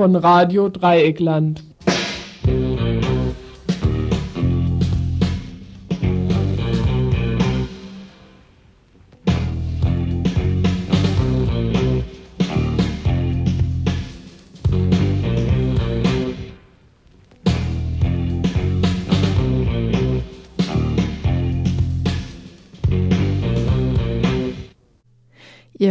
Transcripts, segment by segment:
Von Radio Dreieckland.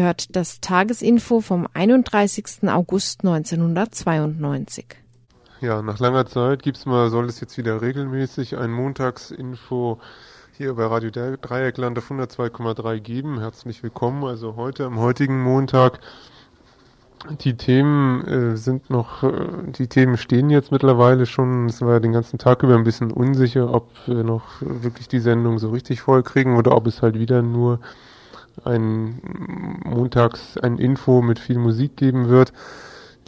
Hört das Tagesinfo vom 31. August 1992. Ja, nach langer Zeit gibt's mal, soll es jetzt wieder regelmäßig ein Montagsinfo hier bei Radio Dreieckland auf 102,3 geben. Herzlich willkommen. Also heute am heutigen Montag. Die Themen äh, sind noch, äh, die Themen stehen jetzt mittlerweile schon. Es war den ganzen Tag über ein bisschen unsicher, ob wir noch wirklich die Sendung so richtig voll kriegen oder ob es halt wieder nur ein montags ein Info mit viel Musik geben wird.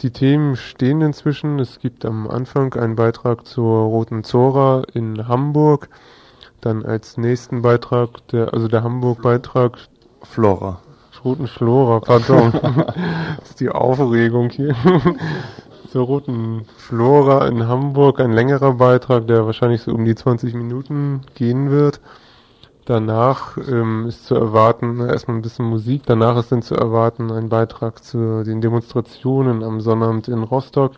Die Themen stehen inzwischen. Es gibt am Anfang einen Beitrag zur Roten Zora in Hamburg. Dann als nächsten Beitrag, der, also der Hamburg-Beitrag Flora. Roten Flora, pardon. das ist die Aufregung hier. zur Roten Flora in Hamburg ein längerer Beitrag, der wahrscheinlich so um die 20 Minuten gehen wird. Danach ähm, ist zu erwarten, erstmal ein bisschen Musik, danach ist dann zu erwarten ein Beitrag zu den Demonstrationen am Sonnabend in Rostock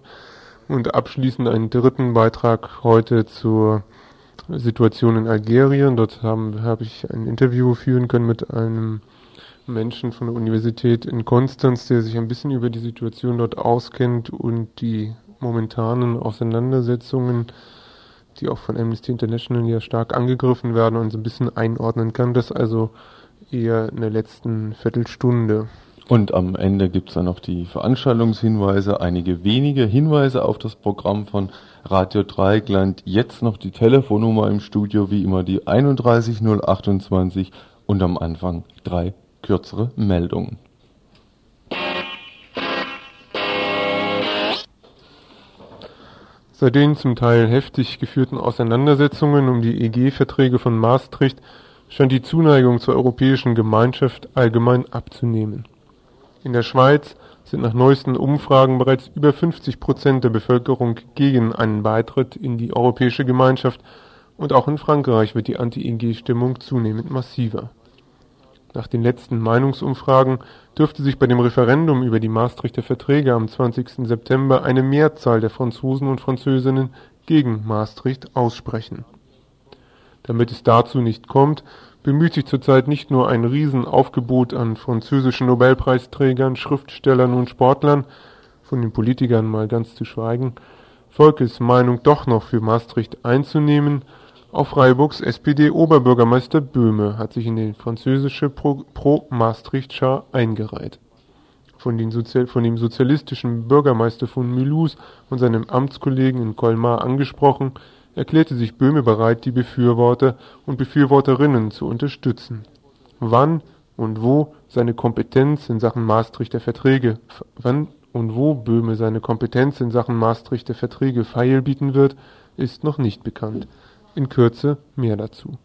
und abschließend einen dritten Beitrag heute zur Situation in Algerien. Dort habe hab ich ein Interview führen können mit einem Menschen von der Universität in Konstanz, der sich ein bisschen über die Situation dort auskennt und die momentanen Auseinandersetzungen die auch von Amnesty International ja stark angegriffen werden und so ein bisschen einordnen kann. Das also eher in der letzten Viertelstunde. Und am Ende gibt es dann noch die Veranstaltungshinweise, einige wenige Hinweise auf das Programm von Radio Dreieckland. Jetzt noch die Telefonnummer im Studio, wie immer die 31028 und am Anfang drei kürzere Meldungen. Bei den zum Teil heftig geführten Auseinandersetzungen um die EG-Verträge von Maastricht scheint die Zuneigung zur Europäischen Gemeinschaft allgemein abzunehmen. In der Schweiz sind nach neuesten Umfragen bereits über 50 Prozent der Bevölkerung gegen einen Beitritt in die Europäische Gemeinschaft und auch in Frankreich wird die Anti-EG-Stimmung zunehmend massiver nach den letzten Meinungsumfragen dürfte sich bei dem Referendum über die Maastrichter Verträge am 20. September eine Mehrzahl der Franzosen und Französinnen gegen Maastricht aussprechen. Damit es dazu nicht kommt, bemüht sich zurzeit nicht nur ein Riesenaufgebot an französischen Nobelpreisträgern, Schriftstellern und Sportlern, von den Politikern mal ganz zu schweigen, Volkes Meinung doch noch für Maastricht einzunehmen auch Freiburgs SPD-Oberbürgermeister Böhme hat sich in die französische Pro-Maastricht-Schar eingereiht. Von, von, dem sozialistischen Bürgermeister von Mulhouse und seinem Amtskollegen in Colmar angesprochen, erklärte sich Böhme bereit, die Befürworter und Befürworterinnen zu unterstützen. Wann und wo seine Kompetenz in Sachen Maastrichter Verträge, wann und wo Böhme seine Kompetenz in Sachen Maastrichter Verträge feilbieten wird, ist noch nicht bekannt. In Kürze mehr dazu.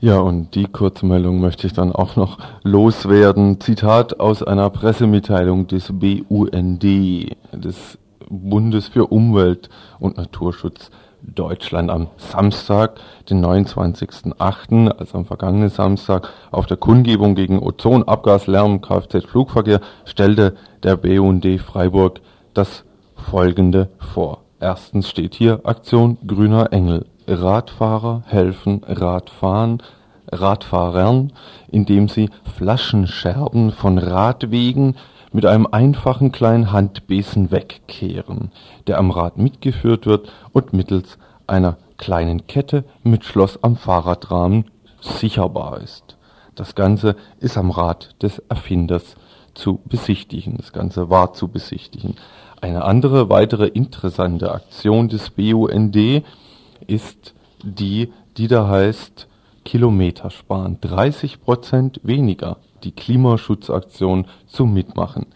Ja, und die Kurzmeldung möchte ich dann auch noch loswerden. Zitat aus einer Pressemitteilung des BUND, des Bundes für Umwelt und Naturschutz Deutschland am Samstag, den 29.08., also am vergangenen Samstag, auf der Kundgebung gegen Ozonabgaslärm Kfz-Flugverkehr stellte der BUND Freiburg das folgende vor. Erstens steht hier Aktion Grüner Engel. Radfahrer helfen Radfahren, Radfahrern, indem sie Flaschenscherben von Radwegen mit einem einfachen kleinen Handbesen wegkehren, der am Rad mitgeführt wird und mittels einer kleinen Kette mit Schloss am Fahrradrahmen sicherbar ist. Das Ganze ist am Rad des Erfinders zu besichtigen. Das Ganze war zu besichtigen. Eine andere weitere interessante Aktion des BUND ist die, die da heißt Kilometer sparen. 30 Prozent weniger die Klimaschutzaktion zum Mitmachen.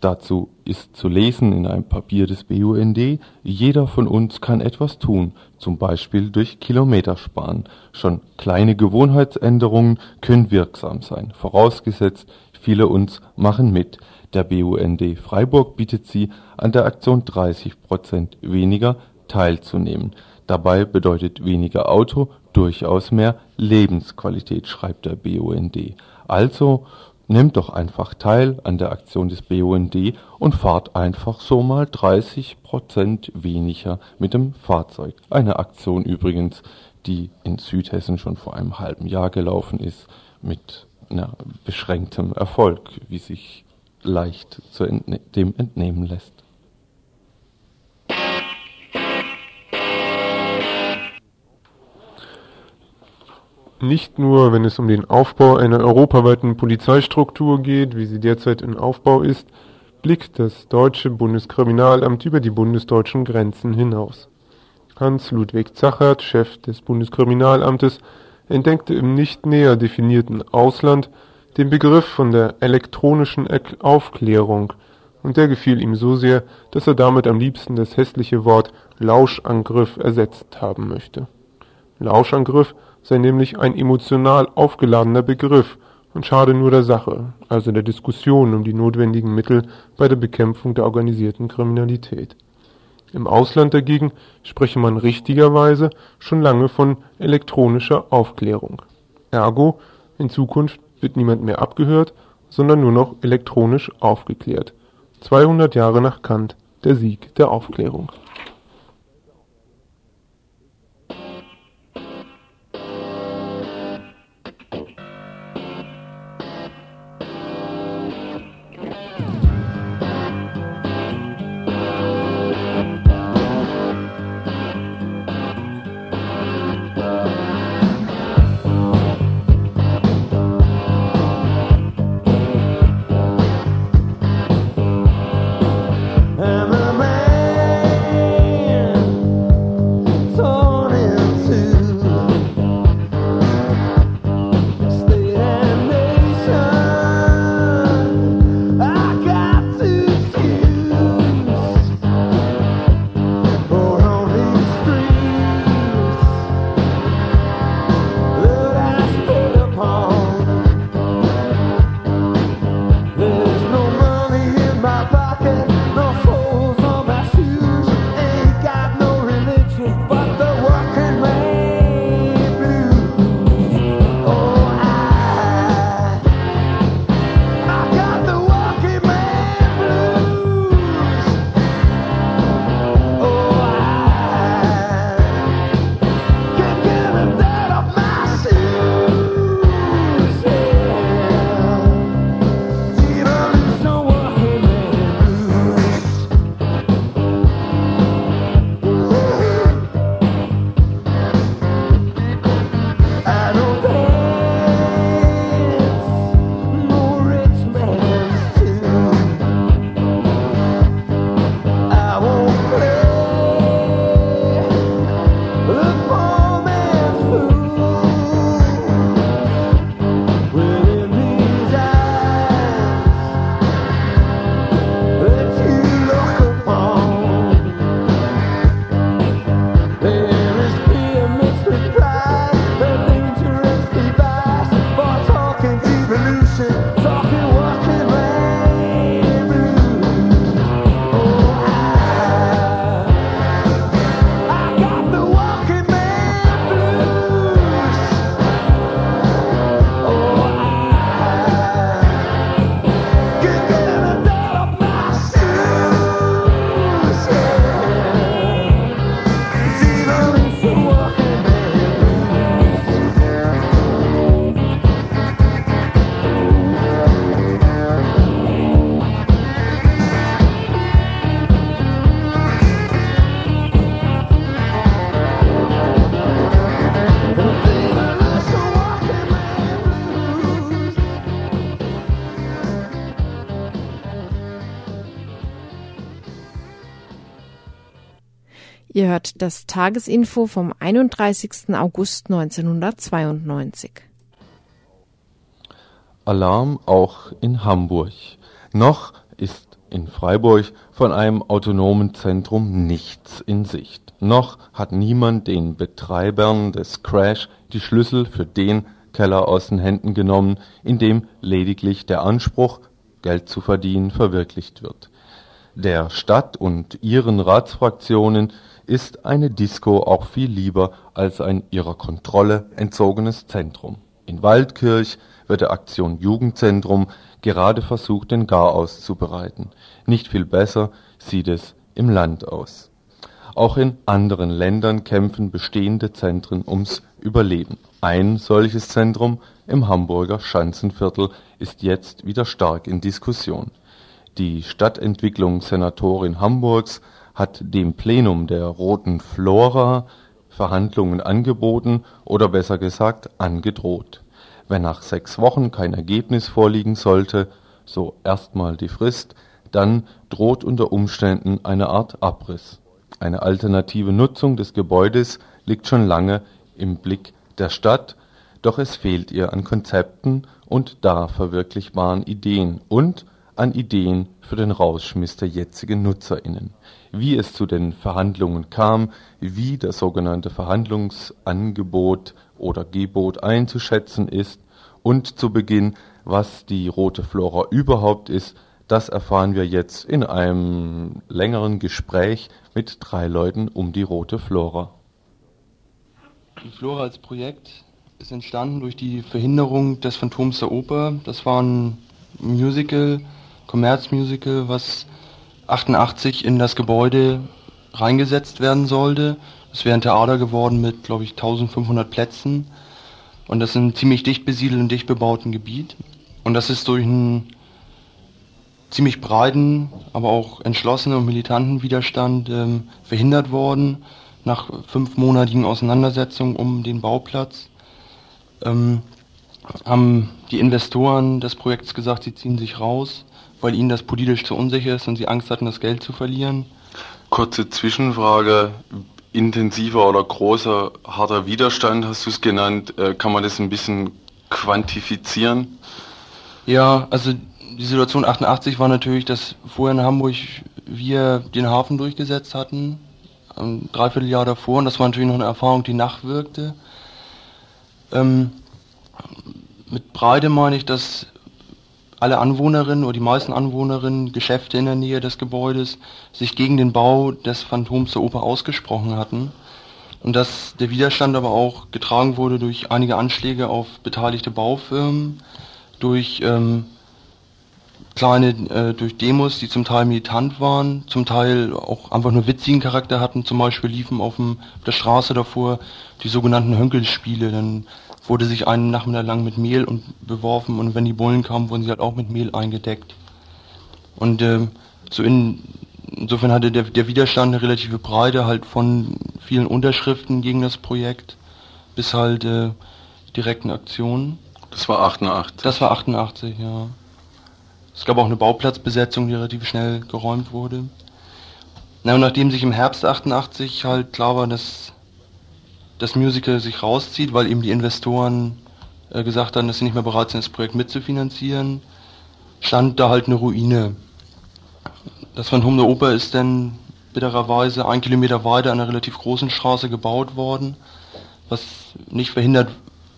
Dazu ist zu lesen in einem Papier des BUND, jeder von uns kann etwas tun, zum Beispiel durch Kilometersparen. Schon kleine Gewohnheitsänderungen können wirksam sein, vorausgesetzt, viele uns machen mit. Der BUND Freiburg bietet Sie an der Aktion 30 Prozent weniger teilzunehmen. Dabei bedeutet weniger Auto durchaus mehr Lebensqualität, schreibt der BUND. Also Nehmt doch einfach teil an der Aktion des BUND und fahrt einfach so mal 30 Prozent weniger mit dem Fahrzeug. Eine Aktion übrigens, die in Südhessen schon vor einem halben Jahr gelaufen ist, mit na, beschränktem Erfolg, wie sich leicht zu entne dem entnehmen lässt. Nicht nur, wenn es um den Aufbau einer europaweiten Polizeistruktur geht, wie sie derzeit in Aufbau ist, blickt das deutsche Bundeskriminalamt über die bundesdeutschen Grenzen hinaus. Hans-Ludwig Zachert, Chef des Bundeskriminalamtes, entdeckte im nicht näher definierten Ausland den Begriff von der elektronischen Aufklärung, und der gefiel ihm so sehr, dass er damit am liebsten das hässliche Wort Lauschangriff ersetzt haben möchte. Lauschangriff sei nämlich ein emotional aufgeladener Begriff und schade nur der Sache, also der Diskussion um die notwendigen Mittel bei der Bekämpfung der organisierten Kriminalität. Im Ausland dagegen spreche man richtigerweise schon lange von elektronischer Aufklärung. Ergo, in Zukunft wird niemand mehr abgehört, sondern nur noch elektronisch aufgeklärt. 200 Jahre nach Kant, der Sieg der Aufklärung. Das Tagesinfo vom 31. August 1992. Alarm auch in Hamburg. Noch ist in Freiburg von einem autonomen Zentrum nichts in Sicht. Noch hat niemand den Betreibern des Crash die Schlüssel für den Keller aus den Händen genommen, in dem lediglich der Anspruch, Geld zu verdienen, verwirklicht wird. Der Stadt und ihren Ratsfraktionen ist eine Disco auch viel lieber als ein ihrer Kontrolle entzogenes Zentrum. In Waldkirch wird der Aktion Jugendzentrum gerade versucht, den Garaus zu bereiten. Nicht viel besser sieht es im Land aus. Auch in anderen Ländern kämpfen bestehende Zentren ums Überleben. Ein solches Zentrum im Hamburger Schanzenviertel ist jetzt wieder stark in Diskussion. Die Stadtentwicklungssenatorin Hamburgs hat dem Plenum der Roten Flora Verhandlungen angeboten oder besser gesagt angedroht. Wenn nach sechs Wochen kein Ergebnis vorliegen sollte, so erstmal die Frist, dann droht unter Umständen eine Art Abriss. Eine alternative Nutzung des Gebäudes liegt schon lange im Blick der Stadt, doch es fehlt ihr an Konzepten und da verwirklichbaren Ideen und an Ideen für den Rausschmiss der jetzigen NutzerInnen. Wie es zu den Verhandlungen kam, wie das sogenannte Verhandlungsangebot oder Gebot einzuschätzen ist und zu Beginn, was die Rote Flora überhaupt ist, das erfahren wir jetzt in einem längeren Gespräch mit drei Leuten um die Rote Flora. Die Flora als Projekt ist entstanden durch die Verhinderung des Phantoms der Oper. Das war ein Musical, Kommerzmusical, was 88 in das Gebäude reingesetzt werden sollte. Es wäre ein Theater geworden mit, glaube ich, 1500 Plätzen. Und das ist ein ziemlich dicht besiedelten, dicht bebauten Gebiet. Und das ist durch einen ziemlich breiten, aber auch entschlossenen und militanten Widerstand ähm, verhindert worden nach fünfmonatigen Auseinandersetzungen um den Bauplatz ähm, haben die Investoren des Projekts gesagt, sie ziehen sich raus, weil ihnen das politisch zu unsicher ist und sie Angst hatten, das Geld zu verlieren. Kurze Zwischenfrage. Intensiver oder großer, harter Widerstand hast du es genannt. Äh, kann man das ein bisschen quantifizieren? Ja, also die Situation 88 war natürlich, dass vorher in Hamburg wir den Hafen durchgesetzt hatten ein Dreivierteljahr davor und das war natürlich noch eine Erfahrung, die nachwirkte. Ähm, mit Breite meine ich, dass alle Anwohnerinnen oder die meisten Anwohnerinnen, Geschäfte in der Nähe des Gebäudes sich gegen den Bau des Phantoms der Oper ausgesprochen hatten und dass der Widerstand aber auch getragen wurde durch einige Anschläge auf beteiligte Baufirmen, durch ähm, kleine äh, durch Demos, die zum Teil militant waren, zum Teil auch einfach nur witzigen Charakter hatten. Zum Beispiel liefen auf, dem, auf der Straße davor die sogenannten Hönkelspiele. Dann wurde sich einen Nachmittag lang mit Mehl und beworfen und wenn die Bullen kamen, wurden sie halt auch mit Mehl eingedeckt. Und äh, so in, insofern hatte der, der Widerstand eine relative Breite halt von vielen Unterschriften gegen das Projekt bis halt äh, direkten Aktionen. Das war 88. Das war 88, ja. Es gab auch eine Bauplatzbesetzung, die relativ schnell geräumt wurde. Na, und nachdem sich im Herbst 88 halt klar war, dass das Musical sich rauszieht, weil eben die Investoren äh, gesagt haben, dass sie nicht mehr bereit sind, das Projekt mitzufinanzieren, stand da halt eine Ruine. Das Phantom der Oper ist dann bittererweise ein Kilometer weiter an einer relativ großen Straße gebaut worden, was nicht verhindert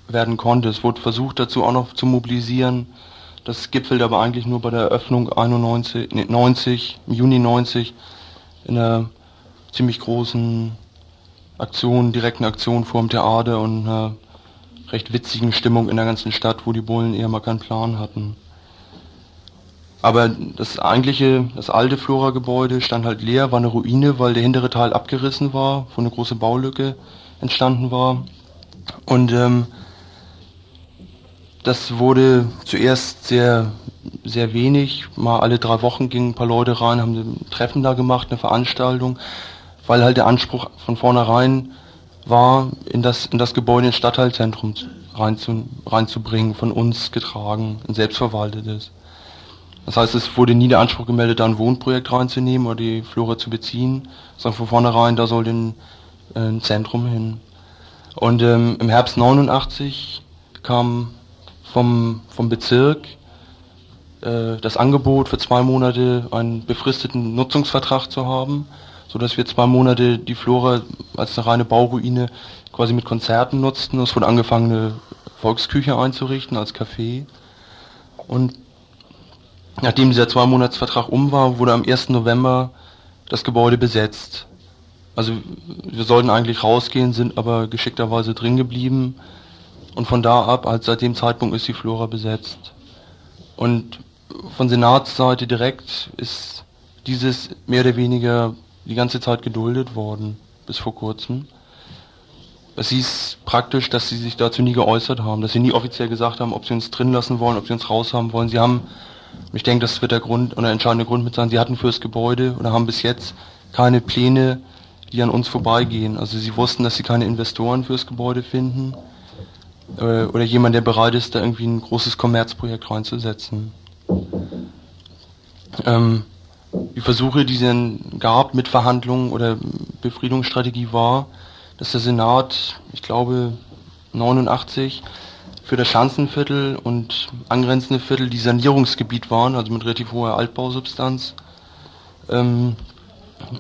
werden konnte. Es wurde versucht dazu auch noch zu mobilisieren, das gipfelt aber eigentlich nur bei der Eröffnung 91, nee, 90, im Juni 90 in einer ziemlich großen Aktion, direkten Aktion vor dem Theater und einer recht witzigen Stimmung in der ganzen Stadt, wo die Bullen eher mal keinen Plan hatten. Aber das eigentliche, das alte Flora-Gebäude stand halt leer, war eine Ruine, weil der hintere Teil abgerissen war, wo eine große Baulücke entstanden war. Und ähm, das wurde zuerst sehr, sehr wenig. Mal alle drei Wochen gingen ein paar Leute rein, haben ein Treffen da gemacht, eine Veranstaltung, weil halt der Anspruch von vornherein war, in das, in das Gebäude ins Stadtteilzentrum reinzu, reinzubringen, von uns getragen, ein selbstverwaltetes. Das heißt, es wurde nie der Anspruch gemeldet, da ein Wohnprojekt reinzunehmen oder die Flora zu beziehen, sondern von vornherein, da soll ein, äh, Zentrum hin. Und ähm, im Herbst 89 kam vom, vom Bezirk äh, das Angebot für zwei Monate einen befristeten Nutzungsvertrag zu haben, so dass wir zwei Monate die Flora als eine reine Bauruine quasi mit Konzerten nutzten. Es wurde angefangen, eine Volksküche einzurichten als Café. Und nachdem dieser Zwei-Monats-Vertrag um war, wurde am 1. November das Gebäude besetzt. Also wir sollten eigentlich rausgehen, sind aber geschickterweise drin geblieben. Und von da ab, halt seit dem Zeitpunkt ist die Flora besetzt. Und von Senatsseite direkt ist dieses mehr oder weniger die ganze Zeit geduldet worden, bis vor kurzem. Es hieß praktisch, dass sie sich dazu nie geäußert haben, dass sie nie offiziell gesagt haben, ob sie uns drin lassen wollen, ob sie uns raus haben wollen. Sie haben, ich denke, das wird der Grund oder entscheidende Grund mit sein, sie hatten fürs Gebäude oder haben bis jetzt keine Pläne, die an uns vorbeigehen. Also sie wussten, dass sie keine Investoren fürs Gebäude finden äh, oder jemand, der bereit ist, da irgendwie ein großes Kommerzprojekt reinzusetzen. Ähm, die Versuche, die es gab mit Verhandlungen oder Befriedungsstrategie war, dass der Senat, ich glaube 89, für das Schanzenviertel und angrenzende Viertel, die Sanierungsgebiet waren, also mit relativ hoher Altbausubstanz, ähm,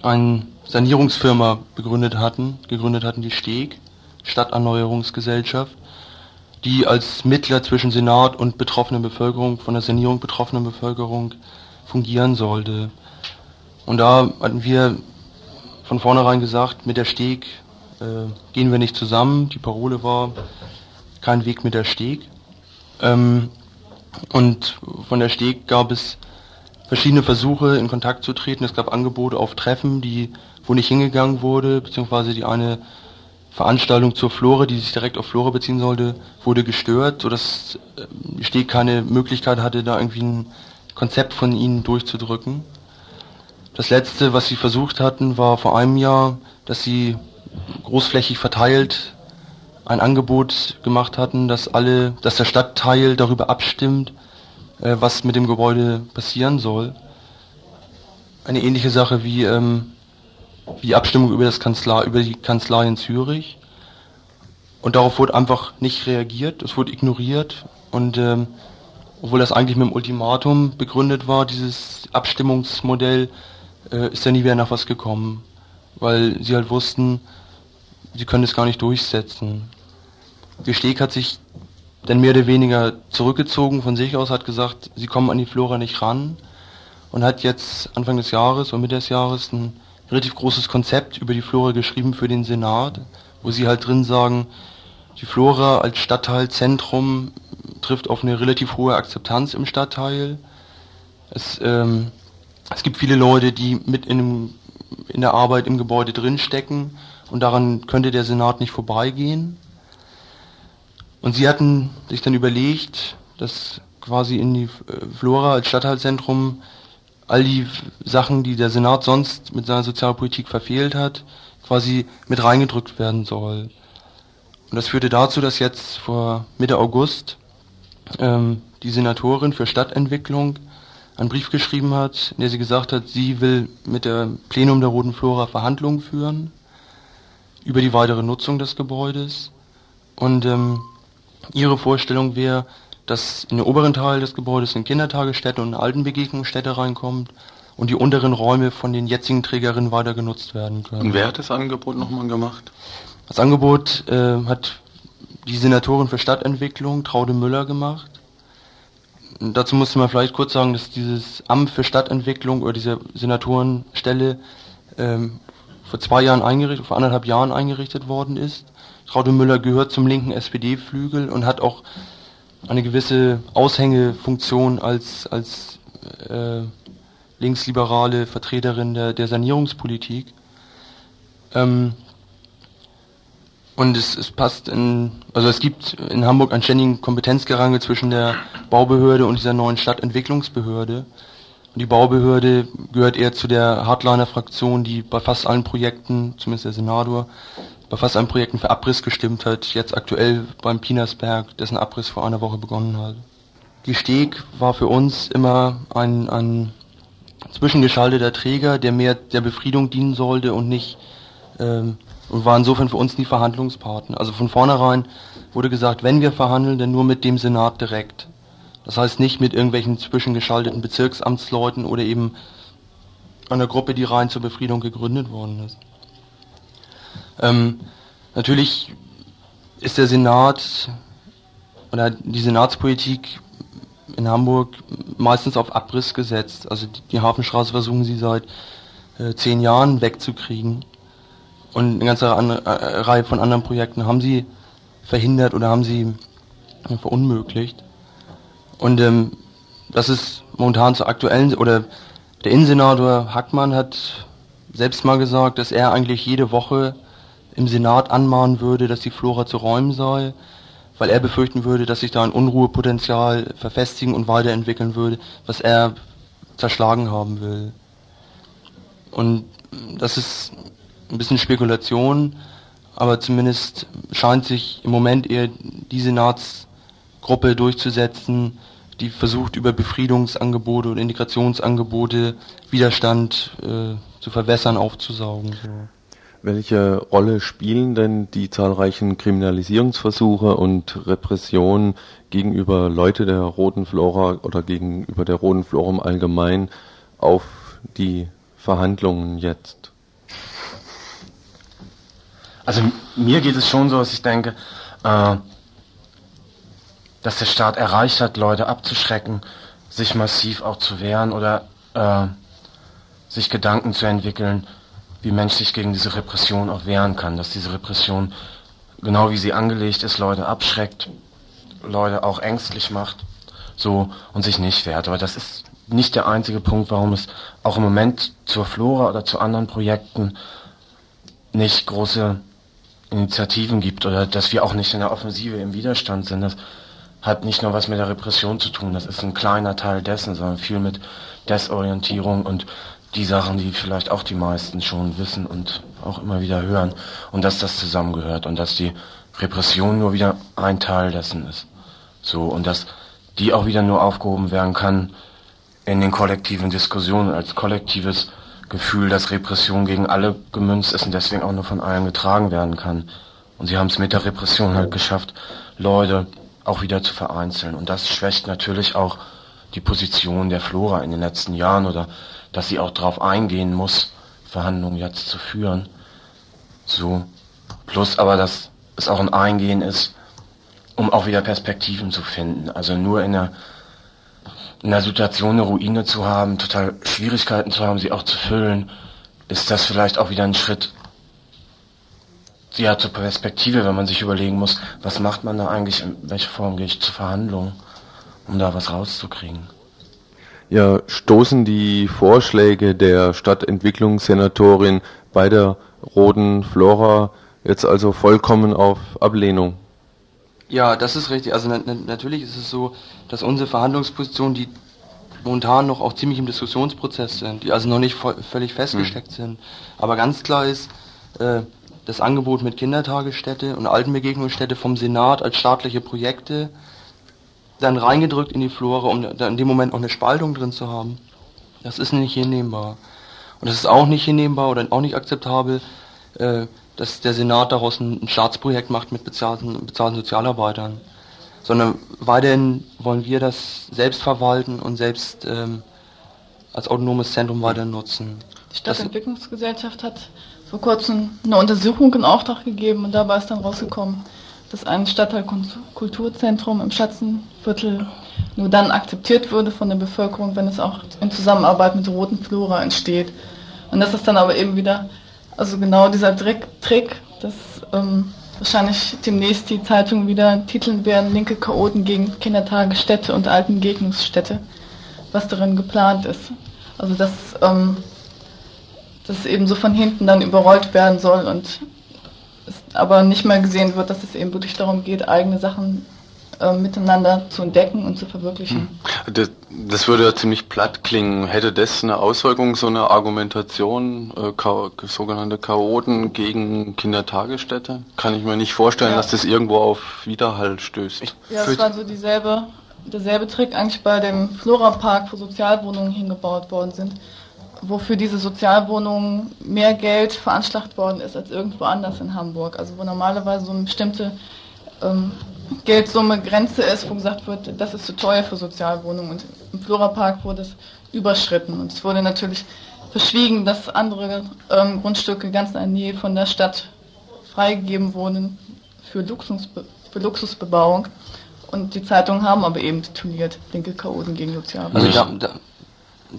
eine Sanierungsfirma begründet hatten, gegründet hatten, die Steg, Stadterneuerungsgesellschaft, die als Mittler zwischen Senat und betroffener Bevölkerung, von der Sanierung betroffenen Bevölkerung fungieren sollte. Und da hatten wir von vornherein gesagt, mit der Steg äh, gehen wir nicht zusammen. Die Parole war, kein Weg mit der Steg. Ähm, und von der Steg gab es verschiedene Versuche, in Kontakt zu treten. Es gab Angebote auf Treffen, die, wo nicht hingegangen wurde, beziehungsweise die eine Veranstaltung zur Flore, die sich direkt auf Flore beziehen sollte, wurde gestört, sodass äh, die Steg keine Möglichkeit hatte, da irgendwie ein Konzept von ihnen durchzudrücken. Das letzte, was sie versucht hatten, war vor einem Jahr, dass sie großflächig verteilt ein Angebot gemacht hatten, dass alle, dass der Stadtteil darüber abstimmt, äh, was mit dem Gebäude passieren soll. Eine ähnliche Sache wie, ähm, die Abstimmung über das Kanzlei, über die Kanzlei in Zürich. Und darauf wurde einfach nicht reagiert, es wurde ignoriert und ähm, obwohl das eigentlich mit dem Ultimatum begründet war, dieses Abstimmungsmodell, äh, ist ja nie wieder nach was gekommen, weil sie halt wussten, sie können es gar nicht durchsetzen. Die Steg hat sich dann mehr oder weniger zurückgezogen von sich aus, hat gesagt, sie kommen an die Flora nicht ran und hat jetzt Anfang des Jahres oder Mitte des Jahres ein relativ großes Konzept über die Flora geschrieben für den Senat, wo sie halt drin sagen, die Flora als Stadtteilzentrum trifft auf eine relativ hohe Akzeptanz im Stadtteil. Es, ähm, es gibt viele Leute, die mit in, in der Arbeit im Gebäude drinstecken und daran könnte der Senat nicht vorbeigehen. Und sie hatten sich dann überlegt, dass quasi in die äh, Flora als Stadtteilzentrum all die Sachen, die der Senat sonst mit seiner Sozialpolitik verfehlt hat, quasi mit reingedrückt werden soll. Und das führte dazu, dass jetzt vor Mitte August ähm, die Senatorin für Stadtentwicklung einen Brief geschrieben hat, in der sie gesagt hat, sie will mit dem Plenum der Roten Flora Verhandlungen führen über die weitere Nutzung des Gebäudes. Und ähm, ihre Vorstellung wäre, dass in den oberen Teil des Gebäudes eine Kindertagesstätte und Altenbegegnungsstätte reinkommt und die unteren Räume von den jetzigen Trägerinnen weiter genutzt werden können. Und wer hat das Angebot nochmal gemacht? Das Angebot äh, hat die Senatorin für Stadtentwicklung, Traude Müller, gemacht. Und dazu musste man vielleicht kurz sagen, dass dieses Amt für Stadtentwicklung oder diese Senatorenstelle ähm, vor zwei Jahren eingerichtet, vor anderthalb Jahren eingerichtet worden ist. Traute Müller gehört zum linken SPD-Flügel und hat auch eine gewisse Aushängefunktion als, als äh, linksliberale Vertreterin der, der Sanierungspolitik. Ähm, und es, es passt in, also es gibt in Hamburg einen ständigen Kompetenzgerangel zwischen der Baubehörde und dieser neuen Stadtentwicklungsbehörde. Und die Baubehörde gehört eher zu der Hardliner-Fraktion, die bei fast allen Projekten, zumindest der Senator, bei fast allen Projekten für Abriss gestimmt hat. Jetzt aktuell beim Pinersberg, dessen Abriss vor einer Woche begonnen hat. Die Steg war für uns immer ein, ein zwischengeschalteter Träger, der mehr der Befriedung dienen sollte und nicht ähm, und war insofern für uns nie Verhandlungspartner. Also von vornherein wurde gesagt, wenn wir verhandeln, dann nur mit dem Senat direkt. Das heißt nicht mit irgendwelchen zwischengeschalteten Bezirksamtsleuten oder eben einer Gruppe, die rein zur Befriedung gegründet worden ist. Ähm, natürlich ist der Senat oder die Senatspolitik in Hamburg meistens auf Abriss gesetzt. Also die, Hafenstraße versuchen sie seit äh, zehn Jahren wegzukriegen. Und eine ganze andere, äh, Reihe von anderen Projekten haben sie verhindert oder haben sie äh, verunmöglicht. Und ähm, das ist momentan zur aktuellen, oder der Innensenator Hackmann hat selbst mal gesagt, dass er eigentlich jede Woche im Senat anmahnen würde, dass die Flora zu räumen sei, weil er befürchten würde, dass sich da ein Unruhepotenzial verfestigen und weiterentwickeln würde, was er zerschlagen haben will. Und das ist ein bisschen Spekulation, aber zumindest scheint sich im Moment eher die Senatsgruppe durchzusetzen, die versucht über Befriedungsangebote und Integrationsangebote Widerstand äh, zu verwässern, aufzusaugen. So. Welche Rolle spielen denn die zahlreichen Kriminalisierungsversuche und Repressionen gegenüber Leute der Roten Flora oder gegenüber der Roten Flora im Allgemeinen auf die Verhandlungen jetzt? Also mir geht es schon so, dass ich denke, äh, dass der Staat erreicht hat, Leute abzuschrecken, sich massiv auch zu wehren oder äh, sich Gedanken zu entwickeln, wie Mensch sich gegen diese Repression auch wehren kann, dass diese Repression, genau wie sie angelegt ist, Leute abschreckt, Leute auch ängstlich macht, so und sich nicht wehrt. Aber das ist nicht der einzige Punkt, warum es auch im Moment zur Flora oder zu anderen Projekten nicht große Initiativen gibt oder dass wir auch nicht in der Offensive im Widerstand sind. Das hat nicht nur was mit der Repression zu tun, das ist ein kleiner Teil dessen, sondern viel mit Desorientierung und die Sachen, die vielleicht auch die meisten schon wissen und auch immer wieder hören und dass das zusammengehört und dass die Repression nur wieder ein Teil dessen ist. So und dass die auch wieder nur aufgehoben werden kann in den kollektiven Diskussionen als kollektives Gefühl, dass Repression gegen alle gemünzt ist und deswegen auch nur von allen getragen werden kann. Und sie haben es mit der Repression halt geschafft, Leute auch wieder zu vereinzeln. Und das schwächt natürlich auch die Position der Flora in den letzten Jahren oder dass sie auch darauf eingehen muss, Verhandlungen jetzt zu führen. So. Plus aber, dass es auch ein Eingehen ist, um auch wieder Perspektiven zu finden. Also nur in einer, in einer Situation eine Ruine zu haben, total Schwierigkeiten zu haben, sie auch zu füllen, ist das vielleicht auch wieder ein Schritt ja, zur Perspektive, wenn man sich überlegen muss, was macht man da eigentlich, in welche Form gehe ich zur Verhandlung, um da was rauszukriegen. Ja, stoßen die Vorschläge der Stadtentwicklungssenatorin bei der Roten Flora jetzt also vollkommen auf Ablehnung? Ja, das ist richtig. Also na natürlich ist es so, dass unsere Verhandlungspositionen, die momentan noch auch ziemlich im Diskussionsprozess sind, die also noch nicht völlig festgesteckt hm. sind. Aber ganz klar ist, äh, das Angebot mit Kindertagesstätte und Altenbegegnungsstätte vom Senat als staatliche Projekte dann reingedrückt in die Flora, um da in dem Moment auch eine Spaltung drin zu haben. Das ist nicht hinnehmbar. Und es ist auch nicht hinnehmbar oder auch nicht akzeptabel, äh, dass der Senat daraus ein, ein Staatsprojekt macht mit bezahlten, bezahlten Sozialarbeitern. Sondern weiterhin wollen wir das selbst verwalten und selbst ähm, als autonomes Zentrum weiter nutzen. Die Stadtentwicklungsgesellschaft hat vor kurzem eine Untersuchung in Auftrag gegeben und dabei ist dann rausgekommen, dass ein Stadtteilkulturzentrum im Schatzenviertel nur dann akzeptiert würde von der Bevölkerung, wenn es auch in Zusammenarbeit mit der Roten Flora entsteht. Und das ist dann aber eben wieder, also genau dieser Trick, dass ähm, wahrscheinlich demnächst die Zeitungen wieder titeln werden, linke Chaoten gegen Kindertagesstätte und alten Gegnungsstätte, was darin geplant ist. Also dass ähm, das eben so von hinten dann überrollt werden soll und aber nicht mehr gesehen wird, dass es eben wirklich darum geht, eigene Sachen äh, miteinander zu entdecken und zu verwirklichen. Hm. Das, das, würde ja ziemlich platt klingen. Hätte das eine Auswirkung, so eine Argumentation, äh, sogenannte Chaoten gegen Kindertagesstätte? Kann ich mir nicht vorstellen, ja. dass das irgendwo auf Widerhall stößt. ja, es war so dieselbe, derselbe Trick eigentlich bei dem Flora-Park, wo Sozialwohnungen hingebaut worden sind wofür diese Sozialwohnungen mehr Geld veranschlagt worden ist als irgendwo anders in Hamburg. Also wo normalerweise so eine bestimmte ähm, Geldsumme Grenze ist, wo gesagt wird, das ist zu teuer für Sozialwohnungen. Und im Florapark wurde es überschritten. Und es wurde natürlich verschwiegen, dass andere ähm, Grundstücke ganz in der Nähe von der Stadt freigegeben wurden für, Luxusbe für Luxusbebauung. Und die Zeitungen haben aber eben tituliert, linke Chaoten gegen Sozialwohnungen. Also da, da,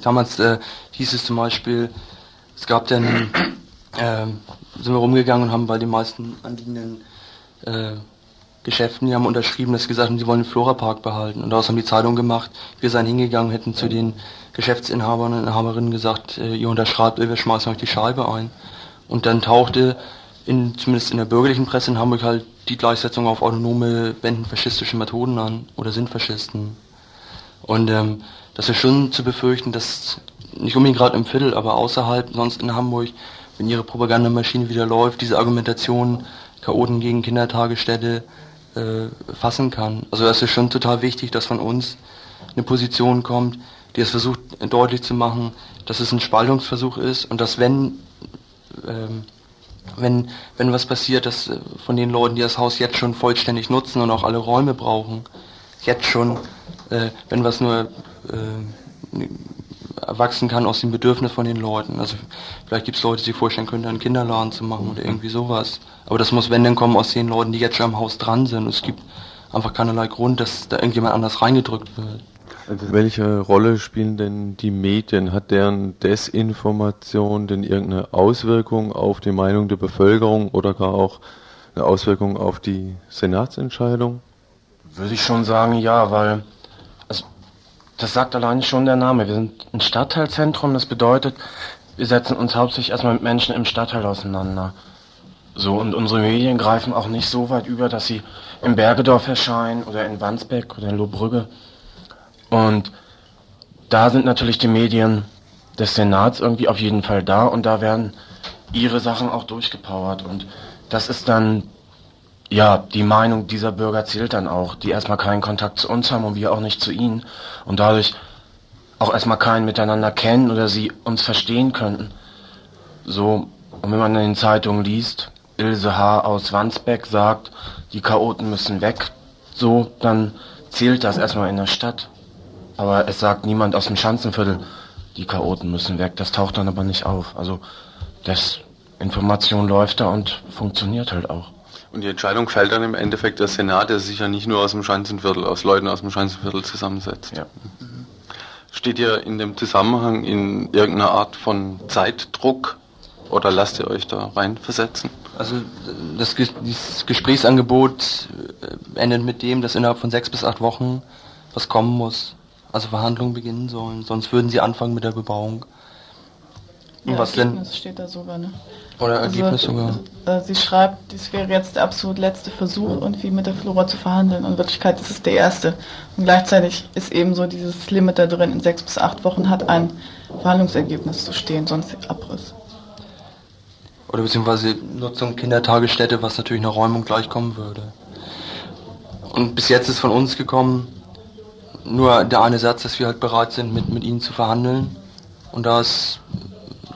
damals äh, hieß es zum Beispiel, es gab dann, äh, sind wir rumgegangen und haben bei den meisten anliegenden äh, Geschäften, die haben unterschrieben, dass sie gesagt haben, sie wollen den Florapark behalten. Und daraus haben die Zeitungen gemacht, wir seien hingegangen, hätten zu den Geschäftsinhabern und Inhaberinnen gesagt, äh, ihr unterschreibt, wir schmeißen euch die Scheibe ein. Und dann tauchte in, zumindest in der bürgerlichen Presse in Hamburg halt die Gleichsetzung auf autonome, wenden faschistische Methoden an oder sind Faschisten. Und ähm, das ist schon zu befürchten, dass nicht unbedingt gerade im Viertel, aber außerhalb, sonst in Hamburg, wenn ihre Propagandamaschine wieder läuft, diese Argumentation Chaoten gegen Kindertagesstätte äh, fassen kann. Also es ist schon total wichtig, dass von uns eine Position kommt, die es versucht deutlich zu machen, dass es ein Spaltungsversuch ist und dass wenn ähm, wenn wenn was passiert, dass äh, von den Leuten, die das Haus jetzt schon vollständig nutzen und auch alle Räume brauchen, jetzt schon, äh, wenn was nur äh, erwachsen kann aus dem Bedürfnis von den Leuten. Also vielleicht gibt es Leute, die sich vorstellen können, einen Kinderladen zu machen oder irgendwie sowas. Aber das muss, wenn dann kommen, aus den Leuten, die jetzt schon am Haus dran sind. Und es gibt einfach keinerlei Grund, dass da irgendjemand anders reingedrückt wird. Also welche Rolle spielen denn die Medien? Hat deren Desinformation denn irgendeine Auswirkung auf die Meinung der Bevölkerung oder gar auch eine Auswirkung auf die Senatsentscheidung? Würde ich schon sagen, ja, weil das sagt alleine schon der Name. Wir sind ein Stadtteilzentrum, das bedeutet, wir setzen uns hauptsächlich erstmal mit Menschen im Stadtteil auseinander. So, und unsere Medien greifen auch nicht so weit über, dass sie im Bergedorf erscheinen oder in Wandsbeck oder in Lohbrügge. Und da sind natürlich die Medien des Senats irgendwie auf jeden Fall da und da werden ihre Sachen auch durchgepowert. Und das ist dann, ja, die Meinung dieser Bürger zählt dann auch, die erstmal keinen Kontakt zu uns haben und wir auch nicht zu ihnen und dadurch auch erstmal keinen miteinander kennen oder sie uns verstehen könnten. So, und wenn man in den Zeitungen liest, Ilse H. aus Wandsbeck sagt, die Chaoten müssen weg, so, dann zählt das erstmal in der Stadt. Aber es sagt niemand aus dem Schanzenviertel, die Chaoten müssen weg. Das taucht dann aber nicht auf. Also das Information läuft da und funktioniert halt auch. Und die Entscheidung fällt dann im Endeffekt der Senat, der sich ja nicht nur aus dem Schanzenviertel, aus Leuten aus dem Schanzenviertel zusammensetzt. Ja. Steht ihr in dem Zusammenhang in irgendeiner Art von Zeitdruck oder lasst ihr euch da reinversetzen? Also das, das Gesprächsangebot äh, endet mit dem, dass innerhalb von sechs bis acht Wochen was kommen muss. Also Verhandlungen beginnen sollen, sonst würden sie anfangen mit der Bebauung. Ja, was Ergebnis denn? steht da sogar, ne? Oder also, Ergebnis sogar. Äh, sie schreibt, dies wäre jetzt der absolut letzte Versuch, irgendwie mit der Flora zu verhandeln. Und in Wirklichkeit ist es der erste. Und gleichzeitig ist eben so dieses Limit da drin, in sechs bis acht Wochen hat ein Verhandlungsergebnis zu stehen, sonst Abriss oder beziehungsweise Nutzung Kindertagesstätte, was natürlich einer Räumung gleichkommen würde. Und bis jetzt ist von uns gekommen nur der eine Satz, dass wir halt bereit sind, mit, mit ihnen zu verhandeln. Und da ist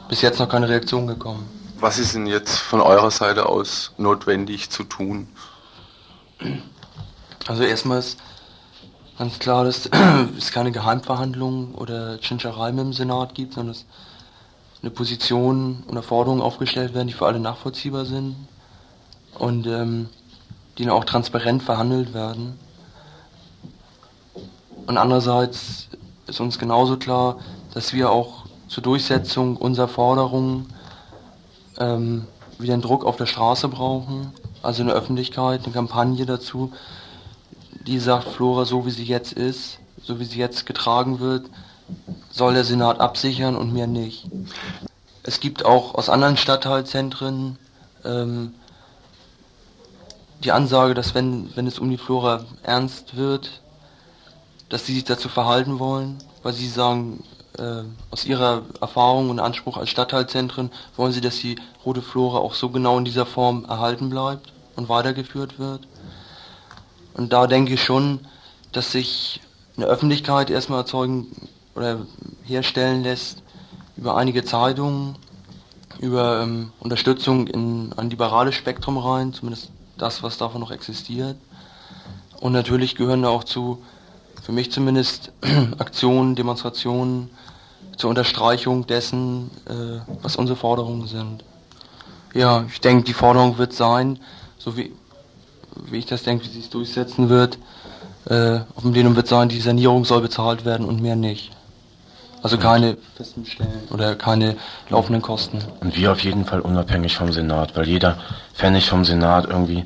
bis jetzt noch keine Reaktion gekommen. Was ist denn jetzt von eurer Seite aus notwendig zu tun? Also erstmal ist ganz klar, dass es keine Geheimverhandlungen oder Chincherei mit dem Senat gibt, sondern dass eine Position und Forderungen aufgestellt werden, die für alle nachvollziehbar sind und ähm, die dann auch transparent verhandelt werden. Und andererseits ist uns genauso klar, dass wir auch zur Durchsetzung unserer Forderungen ähm, wieder einen Druck auf der Straße brauchen, also eine Öffentlichkeit, eine Kampagne dazu, die sagt, Flora, so wie sie jetzt ist, so wie sie jetzt getragen wird, soll der Senat absichern und mehr nicht. Es gibt auch aus anderen Stadtteilzentren ähm, die Ansage, dass wenn, wenn es um die Flora ernst wird, dass sie sich dazu verhalten wollen, weil sie sagen, äh, aus ihrer Erfahrung und Anspruch als Stadtteilzentren wollen sie, dass die Rote Flora auch so genau in dieser Form erhalten bleibt und weitergeführt wird. Und da denke ich schon, dass sich eine Öffentlichkeit erstmal erzeugen oder herstellen lässt über einige Zeitungen, über ähm, Unterstützung in ein liberales Spektrum rein, zumindest das, was davon noch existiert. Und natürlich gehören da auch zu, für mich zumindest, Aktionen, Demonstrationen zur Unterstreichung dessen, äh, was unsere Forderungen sind. Ja, ich denke, die Forderung wird sein, so wie, wie ich das denke, wie sie es durchsetzen wird, äh, auf dem Plenum wird sein, die Sanierung soll bezahlt werden und mehr nicht. Also keine festen Stellen oder keine laufenden Kosten. Und wir auf jeden Fall unabhängig vom Senat, weil jeder Pfennig vom Senat irgendwie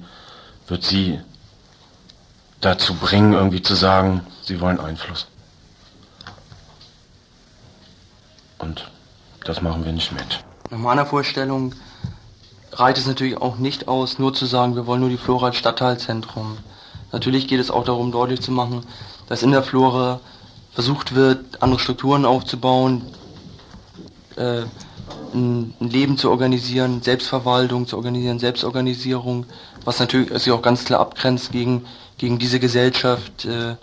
wird sie dazu bringen, irgendwie zu sagen, sie wollen Einfluss. Und das machen wir nicht mit. Nach meiner Vorstellung reicht es natürlich auch nicht aus, nur zu sagen, wir wollen nur die Flora als Stadtteilzentrum. Natürlich geht es auch darum, deutlich zu machen, dass in der Flora versucht wird, andere Strukturen aufzubauen, äh, ein, Leben zu organisieren, Selbstverwaltung zu organisieren, Selbstorganisierung, was natürlich sich auch ganz klar abgrenzt gegen, gegen diese Gesellschaft, äh,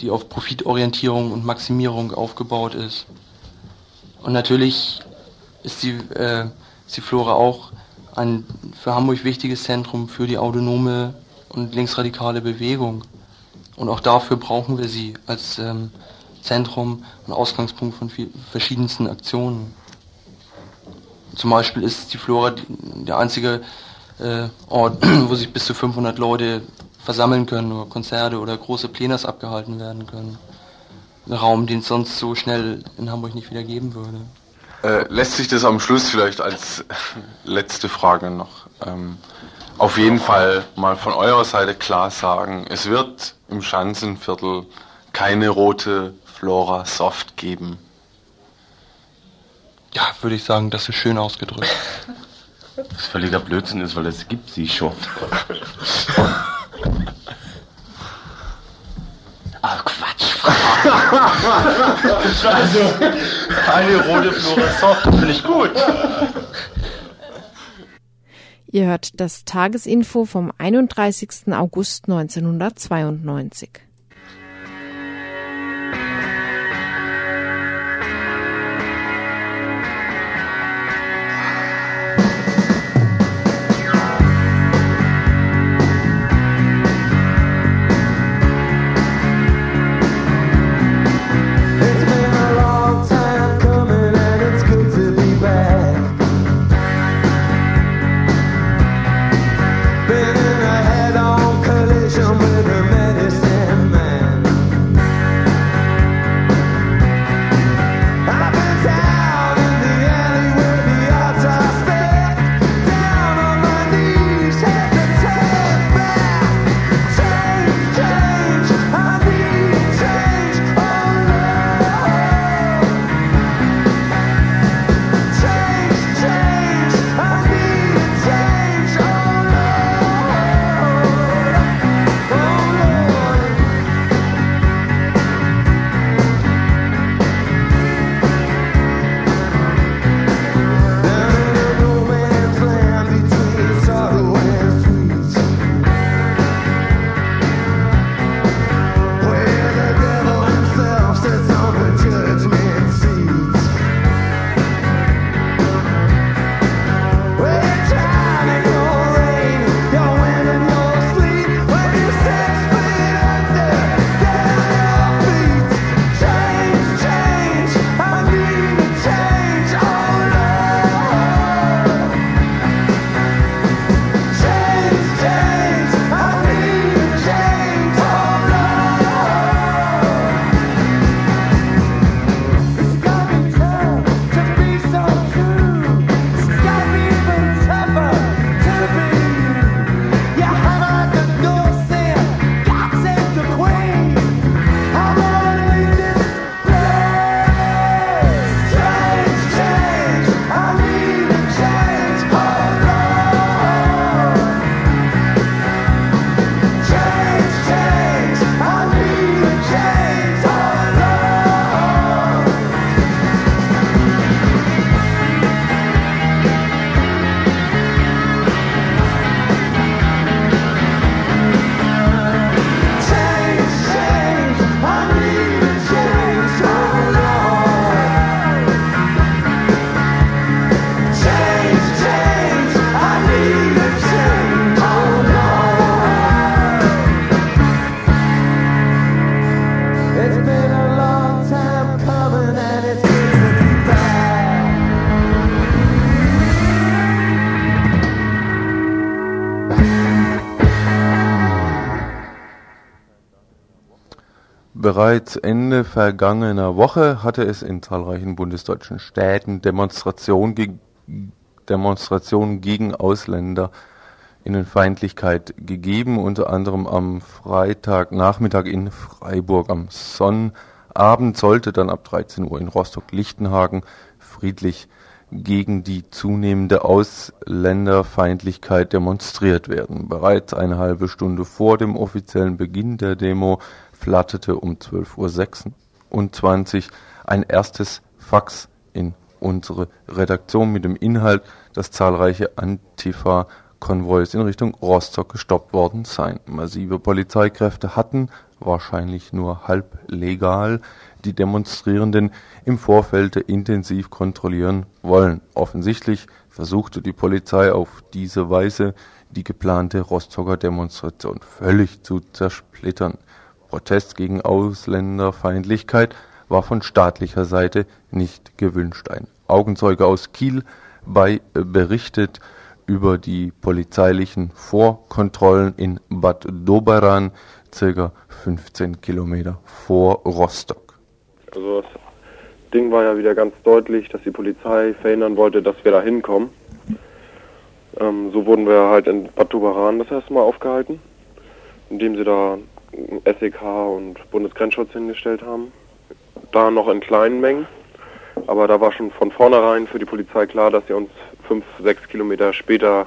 die auf Profitorientierung und Maximierung aufgebaut ist. Und natürlich ist die, äh, ist die Flora auch ein für Hamburg wichtiges Zentrum für die autonome und linksradikale Bewegung. Und auch dafür brauchen wir sie als ähm, Zentrum und Ausgangspunkt von verschiedensten Aktionen. Zum Beispiel ist die Flora der einzige äh, Ort, wo sich bis zu 500 Leute versammeln können, oder Konzerte oder große Plenars abgehalten werden können. Ein Raum, den es sonst so schnell in Hamburg nicht wieder geben würde. Äh, lässt sich das am Schluss vielleicht als letzte Frage noch ähm, auf jeden Fall mal von eurer Seite klar sagen, es wird im Schanzenviertel keine rote Flora Soft geben. Ja, würde ich sagen, das ist schön ausgedrückt. Was völliger Blödsinn ist, weil es gibt sie schon. also, eine rote Soft, finde ich gut. Ihr hört das Tagesinfo vom 31. August 1992. Bereits Ende vergangener Woche hatte es in zahlreichen bundesdeutschen Städten Demonstrationen, ge Demonstrationen gegen Ausländerinnenfeindlichkeit gegeben, unter anderem am Freitagnachmittag in Freiburg. Am Sonnabend sollte dann ab 13 Uhr in Rostock-Lichtenhagen friedlich gegen die zunehmende Ausländerfeindlichkeit demonstriert werden. Bereits eine halbe Stunde vor dem offiziellen Beginn der Demo flatterte um 12.26 Uhr ein erstes Fax in unsere Redaktion mit dem Inhalt, dass zahlreiche Antifa-Konvois in Richtung Rostock gestoppt worden seien. Massive Polizeikräfte hatten, wahrscheinlich nur halb legal, die Demonstrierenden im Vorfeld intensiv kontrollieren wollen. Offensichtlich versuchte die Polizei auf diese Weise die geplante Rostocker Demonstration völlig zu zersplittern. Protest gegen Ausländerfeindlichkeit war von staatlicher Seite nicht gewünscht. Ein Augenzeuge aus Kiel bei berichtet über die polizeilichen Vorkontrollen in Bad Doberan, circa 15 Kilometer vor Rostock. Also das Ding war ja wieder ganz deutlich, dass die Polizei verhindern wollte, dass wir da hinkommen. Ähm, so wurden wir halt in Bad Doberan das erste Mal aufgehalten, indem sie da SEK und Bundesgrenzschutz hingestellt haben. Da noch in kleinen Mengen. Aber da war schon von vornherein für die Polizei klar, dass sie uns fünf, sechs Kilometer später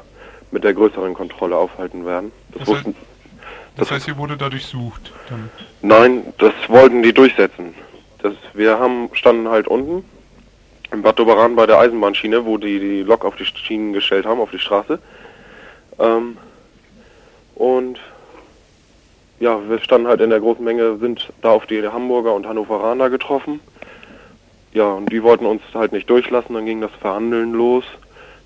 mit der größeren Kontrolle aufhalten werden. Das, das wussten, heißt, das, das heißt, hier wurde da durchsucht? Dann. Nein, das wollten die durchsetzen. Das, wir haben, standen halt unten im Bad Doberan bei der Eisenbahnschiene, wo die die Lok auf die Schienen gestellt haben, auf die Straße. Ähm, und ja, wir standen halt in der großen Menge, sind da auf die Hamburger und Hannoveraner getroffen. Ja, und die wollten uns halt nicht durchlassen, dann ging das Verhandeln los,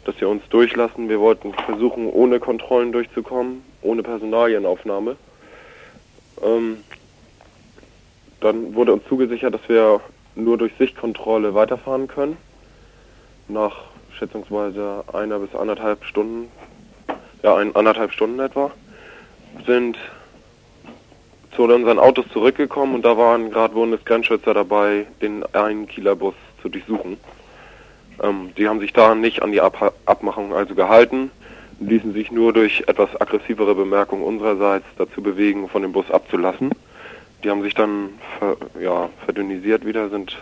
dass sie uns durchlassen. Wir wollten versuchen, ohne Kontrollen durchzukommen, ohne Personalienaufnahme. Ähm, dann wurde uns zugesichert, dass wir nur durch Sichtkontrolle weiterfahren können. Nach schätzungsweise einer bis anderthalb Stunden, ja, ein, anderthalb Stunden etwa, sind zu unseren Autos zurückgekommen und da waren gerade Bundesgrenzschützer dabei, den einen Kieler Bus zu durchsuchen. Ähm, die haben sich da nicht an die Ab Abmachung also gehalten, ließen sich nur durch etwas aggressivere Bemerkungen unsererseits dazu bewegen, von dem Bus abzulassen. Die haben sich dann ver, ja, verdünnisiert wieder, sind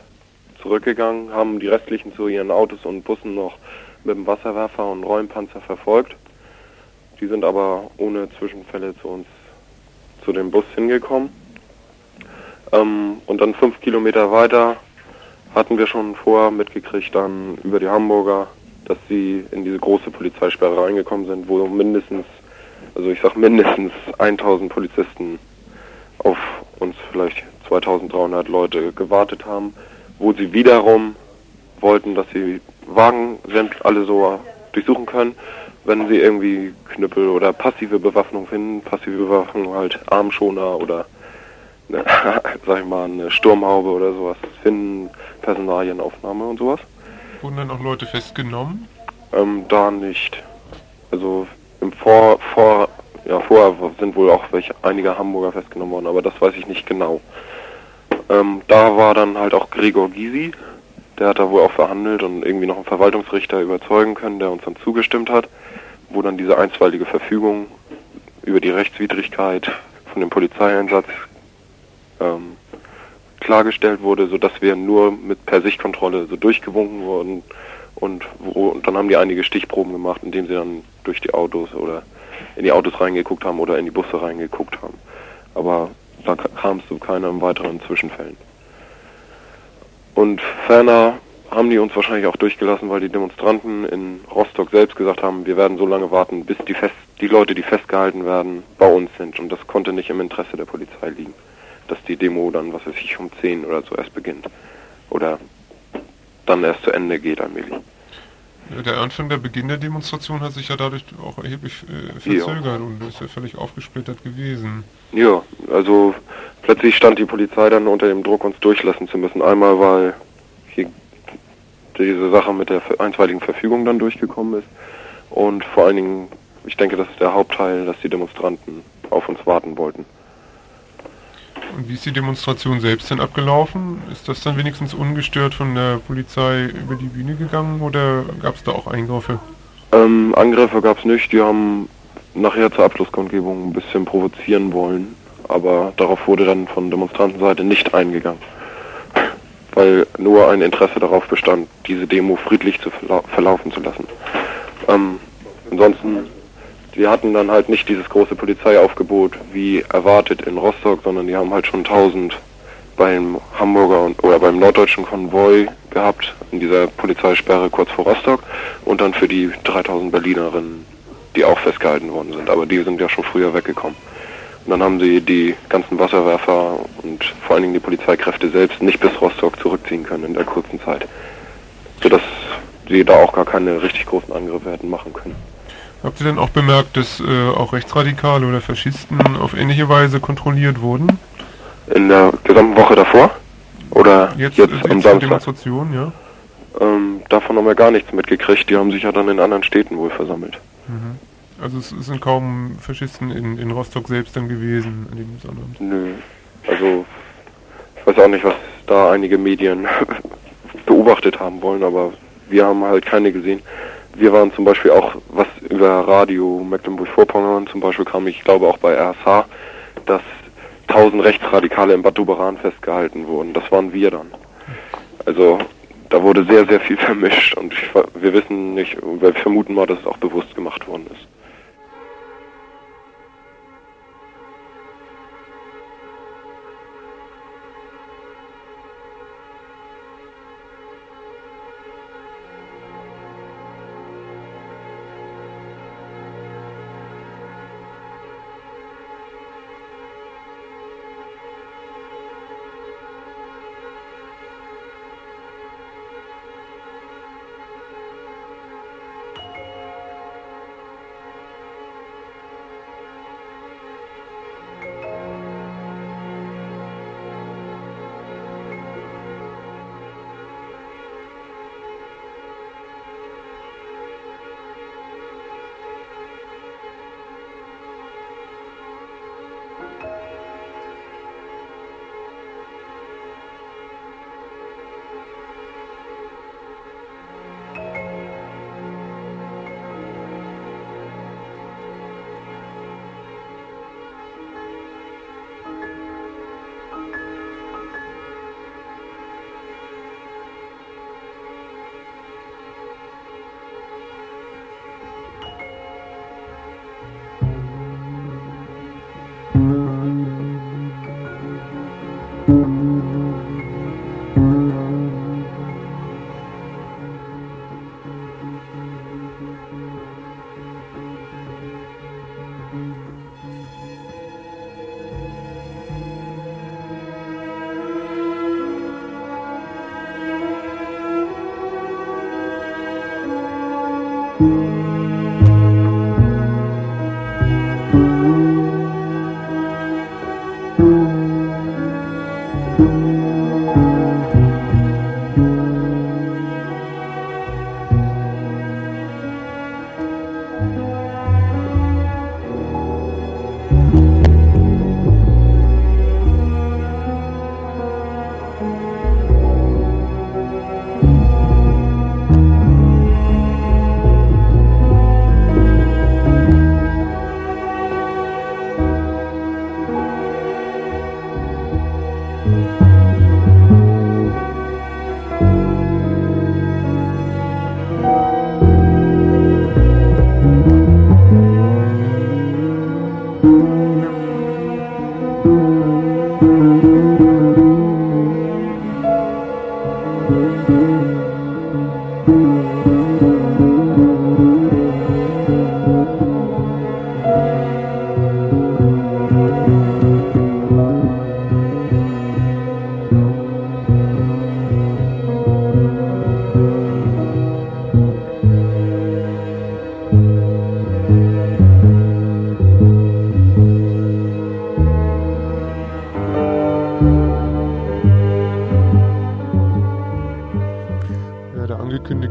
zurückgegangen, haben die restlichen zu ihren Autos und Bussen noch mit dem Wasserwerfer und Räumpanzer verfolgt. Die sind aber ohne Zwischenfälle zu uns zu dem Bus hingekommen. Ähm, und dann fünf Kilometer weiter hatten wir schon vorher mitgekriegt, dann über die Hamburger, dass sie in diese große Polizeisperre reingekommen sind, wo mindestens, also ich sag mindestens 1000 Polizisten auf uns vielleicht 2300 Leute gewartet haben, wo sie wiederum wollten, dass sie Wagen sind alle so durchsuchen können wenn sie irgendwie Knüppel oder passive Bewaffnung finden, passive Bewaffnung halt Armschoner oder eine, sag ich mal, eine Sturmhaube oder sowas finden, Personalienaufnahme und sowas. Wurden dann auch Leute festgenommen? Ähm, da nicht. Also im Vor, vor, ja, vorher sind wohl auch welche, einige Hamburger festgenommen worden, aber das weiß ich nicht genau. Ähm, da war dann halt auch Gregor Gysi, der hat da wohl auch verhandelt und irgendwie noch einen Verwaltungsrichter überzeugen können, der uns dann zugestimmt hat wo dann diese einstweilige Verfügung über die Rechtswidrigkeit von dem Polizeieinsatz ähm, klargestellt wurde, sodass wir nur mit Per-Sicht-Kontrolle so durchgewunken wurden und, wo, und dann haben die einige Stichproben gemacht, indem sie dann durch die Autos oder in die Autos reingeguckt haben oder in die Busse reingeguckt haben. Aber da kam es zu keinem weiteren Zwischenfällen. Und ferner haben die uns wahrscheinlich auch durchgelassen, weil die Demonstranten in Rostock selbst gesagt haben, wir werden so lange warten, bis die, fest, die Leute, die festgehalten werden, bei uns sind. Und das konnte nicht im Interesse der Polizei liegen, dass die Demo dann, was weiß ich, um 10 oder so erst beginnt. Oder dann erst zu Ende geht allmählich. Der Anfang, der Beginn der Demonstration hat sich ja dadurch auch erheblich äh, verzögert ja. und ist ja völlig aufgesplittert gewesen. Ja, also plötzlich stand die Polizei dann unter dem Druck, uns durchlassen zu müssen. Einmal, weil hier diese Sache mit der einstweiligen Verfügung dann durchgekommen ist. Und vor allen Dingen, ich denke, das ist der Hauptteil, dass die Demonstranten auf uns warten wollten. Und wie ist die Demonstration selbst denn abgelaufen? Ist das dann wenigstens ungestört von der Polizei über die Bühne gegangen oder gab es da auch Eingriffe? Ähm, Angriffe gab es nicht, die haben nachher zur Abschlusskundgebung ein bisschen provozieren wollen, aber darauf wurde dann von Demonstrantenseite nicht eingegangen, weil nur ein Interesse darauf bestand, diese Demo friedlich zu verla verlaufen zu lassen. Ähm, ansonsten, wir hatten dann halt nicht dieses große Polizeiaufgebot wie erwartet in Rostock, sondern die haben halt schon 1000 beim Hamburger und, oder beim norddeutschen Konvoi gehabt, in dieser Polizeisperre kurz vor Rostock und dann für die 3000 Berlinerinnen, die auch festgehalten worden sind. Aber die sind ja schon früher weggekommen. Und dann haben sie die ganzen Wasserwerfer und vor allen Dingen die Polizeikräfte selbst nicht bis Rostock zurückziehen können in der kurzen Zeit. Sodass sie da auch gar keine richtig großen Angriffe hätten machen können. Habt ihr denn auch bemerkt, dass äh, auch Rechtsradikale oder Faschisten auf ähnliche Weise kontrolliert wurden? In der gesamten Woche davor? Oder Jetzt, jetzt, jetzt am zur Samstag? Demonstration, ja? Ähm, davon haben wir gar nichts mitgekriegt. Die haben sich ja dann in anderen Städten wohl versammelt. Mhm. Also es, es sind kaum Faschisten in, in Rostock selbst dann gewesen an dem Sonnabend. Nö. Also, ich weiß auch nicht, was da einige Medien beobachtet haben wollen, aber wir haben halt keine gesehen. Wir waren zum Beispiel auch, was über Radio Mecklenburg-Vorpommern zum Beispiel kam, ich glaube auch bei RSH, dass 1000 Rechtsradikale in Bad Doberan festgehalten wurden. Das waren wir dann. Also, da wurde sehr, sehr viel vermischt und ich, wir wissen nicht, wir vermuten mal, dass es auch bewusst gemacht worden ist.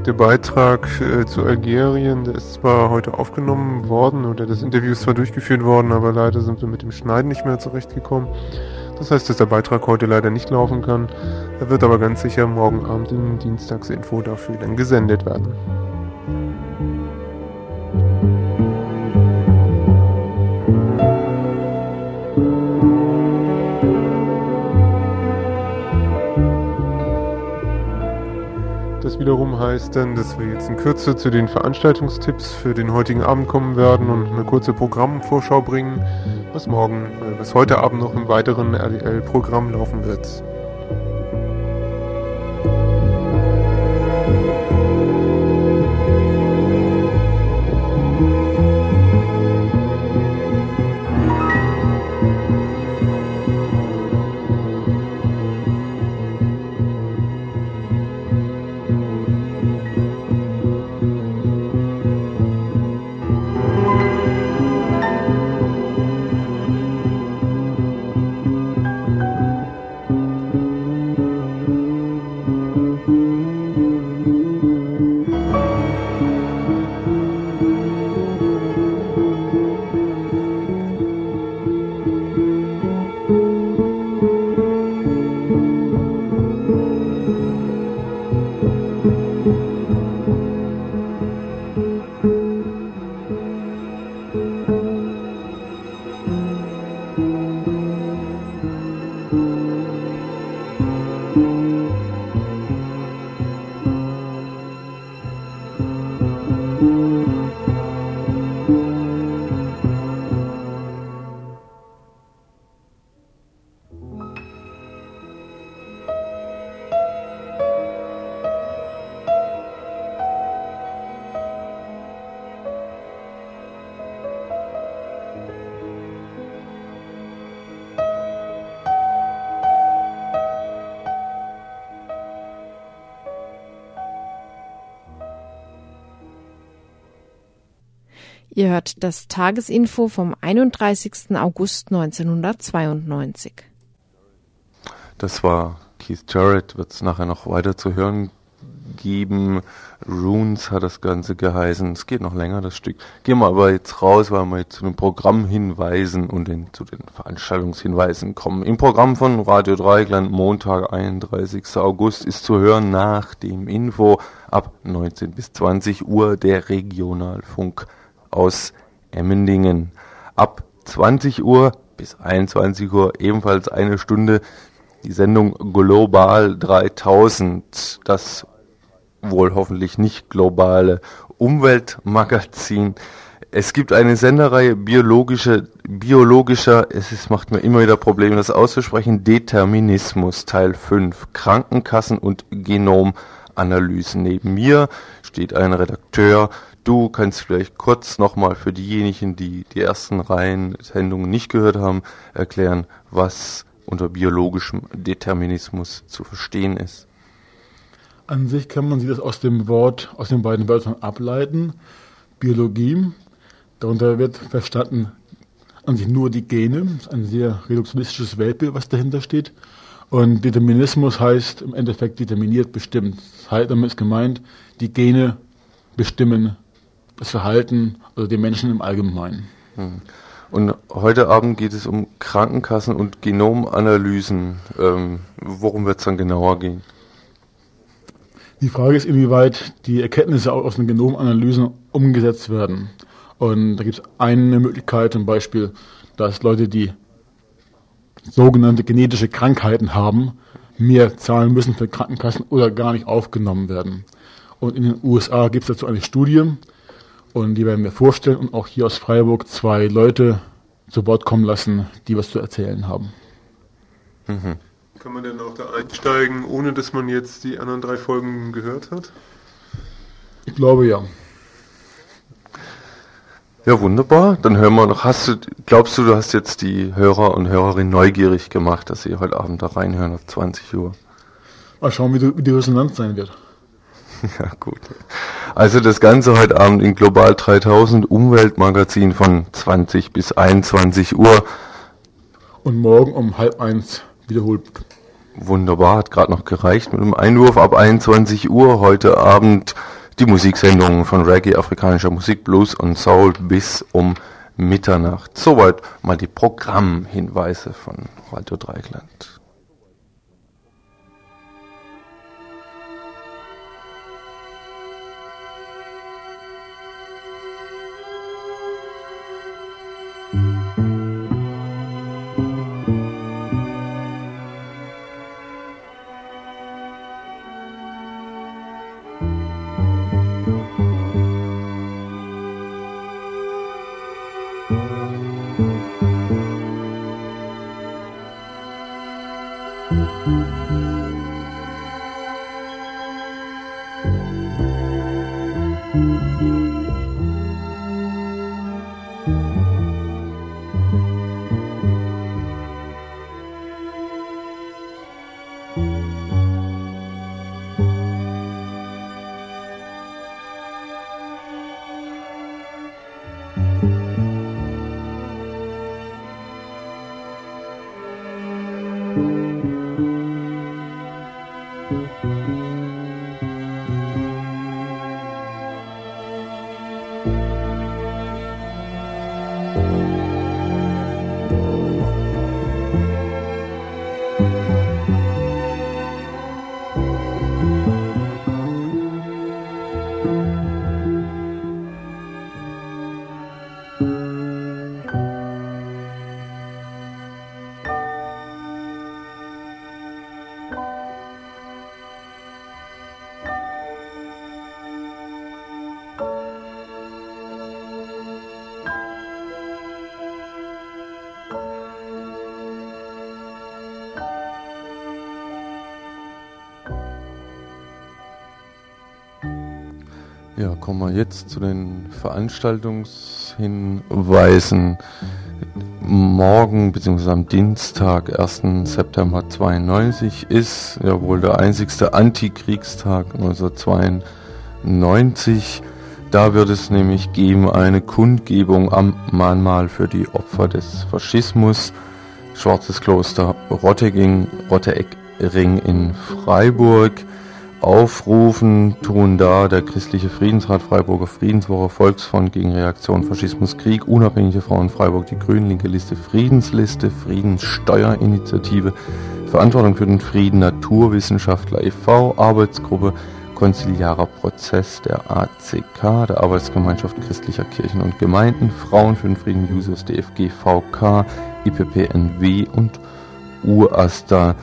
Der Beitrag äh, zu Algerien, der ist zwar heute aufgenommen worden oder das Interview ist zwar durchgeführt worden, aber leider sind wir mit dem Schneiden nicht mehr zurechtgekommen. Das heißt, dass der Beitrag heute leider nicht laufen kann. Er wird aber ganz sicher morgen Abend in Dienstagsinfo dafür dann gesendet werden. Das wiederum heißt dann, dass wir jetzt in Kürze zu den Veranstaltungstipps für den heutigen Abend kommen werden und eine kurze Programmvorschau bringen, was morgen, äh, was heute Abend noch im weiteren RDL-Programm laufen wird. Ihr hört das Tagesinfo vom 31. August 1992. Das war Keith Jarrett, wird es nachher noch weiter zu hören geben. Runes hat das Ganze geheißen. Es geht noch länger, das Stück. Gehen wir aber jetzt raus, weil wir jetzt zu den Programmhinweisen und den, zu den Veranstaltungshinweisen kommen. Im Programm von Radio Dreigland, Montag, 31. August, ist zu hören nach dem Info ab 19 bis 20 Uhr der Regionalfunk aus Emmendingen. Ab 20 Uhr bis 21 Uhr ebenfalls eine Stunde die Sendung Global 3000, das wohl hoffentlich nicht globale Umweltmagazin. Es gibt eine Sendereihe biologische, biologischer, es ist, macht mir immer wieder Probleme, das auszusprechen, Determinismus, Teil 5, Krankenkassen und Genomanalysen. Neben mir steht ein Redakteur, Du kannst vielleicht kurz nochmal für diejenigen, die die ersten Reihen Sendungen nicht gehört haben, erklären, was unter biologischem Determinismus zu verstehen ist. An sich kann man sich das aus dem Wort, aus den beiden Wörtern ableiten. Biologie, darunter wird verstanden an sich nur die Gene, ein sehr reduktionistisches Weltbild, was dahinter steht. Und Determinismus heißt im Endeffekt determiniert bestimmt. Das heißt, damit ist gemeint, die Gene bestimmen das Verhalten oder die Menschen im Allgemeinen. Hm. Und heute Abend geht es um Krankenkassen und Genomanalysen. Ähm, worum wird es dann genauer gehen? Die Frage ist, inwieweit die Erkenntnisse aus den Genomanalysen umgesetzt werden. Und da gibt es eine Möglichkeit, zum Beispiel, dass Leute, die sogenannte genetische Krankheiten haben, mehr zahlen müssen für Krankenkassen oder gar nicht aufgenommen werden. Und in den USA gibt es dazu eine Studie, und die werden wir vorstellen und auch hier aus Freiburg zwei Leute zu Wort kommen lassen, die was zu erzählen haben. Mhm. Kann man denn auch da einsteigen, ohne dass man jetzt die anderen drei Folgen gehört hat? Ich glaube ja. Ja, wunderbar. Dann hören wir noch. Hast du, glaubst du, du hast jetzt die Hörer und Hörerinnen neugierig gemacht, dass sie heute Abend da reinhören auf 20 Uhr? Mal schauen, wie die Resonanz sein wird. Ja, gut. Also das Ganze heute Abend in Global 3000 Umweltmagazin von 20 bis 21 Uhr. Und morgen um halb eins wiederholt. Wunderbar, hat gerade noch gereicht mit dem Einwurf ab 21 Uhr heute Abend die Musiksendung von Reggae, afrikanischer Musik, Blues und Soul bis um Mitternacht. Soweit mal die Programmhinweise von Radio Dreikland. Kommen wir jetzt zu den Veranstaltungshinweisen. Morgen bzw. am Dienstag, 1. September 92, ist ja wohl der einzigste Antikriegstag 1992. Da wird es nämlich geben eine Kundgebung am Mahnmal für die Opfer des Faschismus. Schwarzes Kloster Rotteging, Rotteckring in Freiburg aufrufen, tun da der Christliche Friedensrat Freiburger Friedenswoche, Volksfront gegen Reaktion Faschismus Krieg, Unabhängige Frauen Freiburg, die Grünen, Linke Liste, Friedensliste, Friedenssteuerinitiative, Verantwortung für den Frieden, Naturwissenschaftler e.V., Arbeitsgruppe, Konziliarer Prozess der ACK, der Arbeitsgemeinschaft christlicher Kirchen und Gemeinden, Frauen für den Frieden, Users, DFG, VK, IPPNW und UASTA.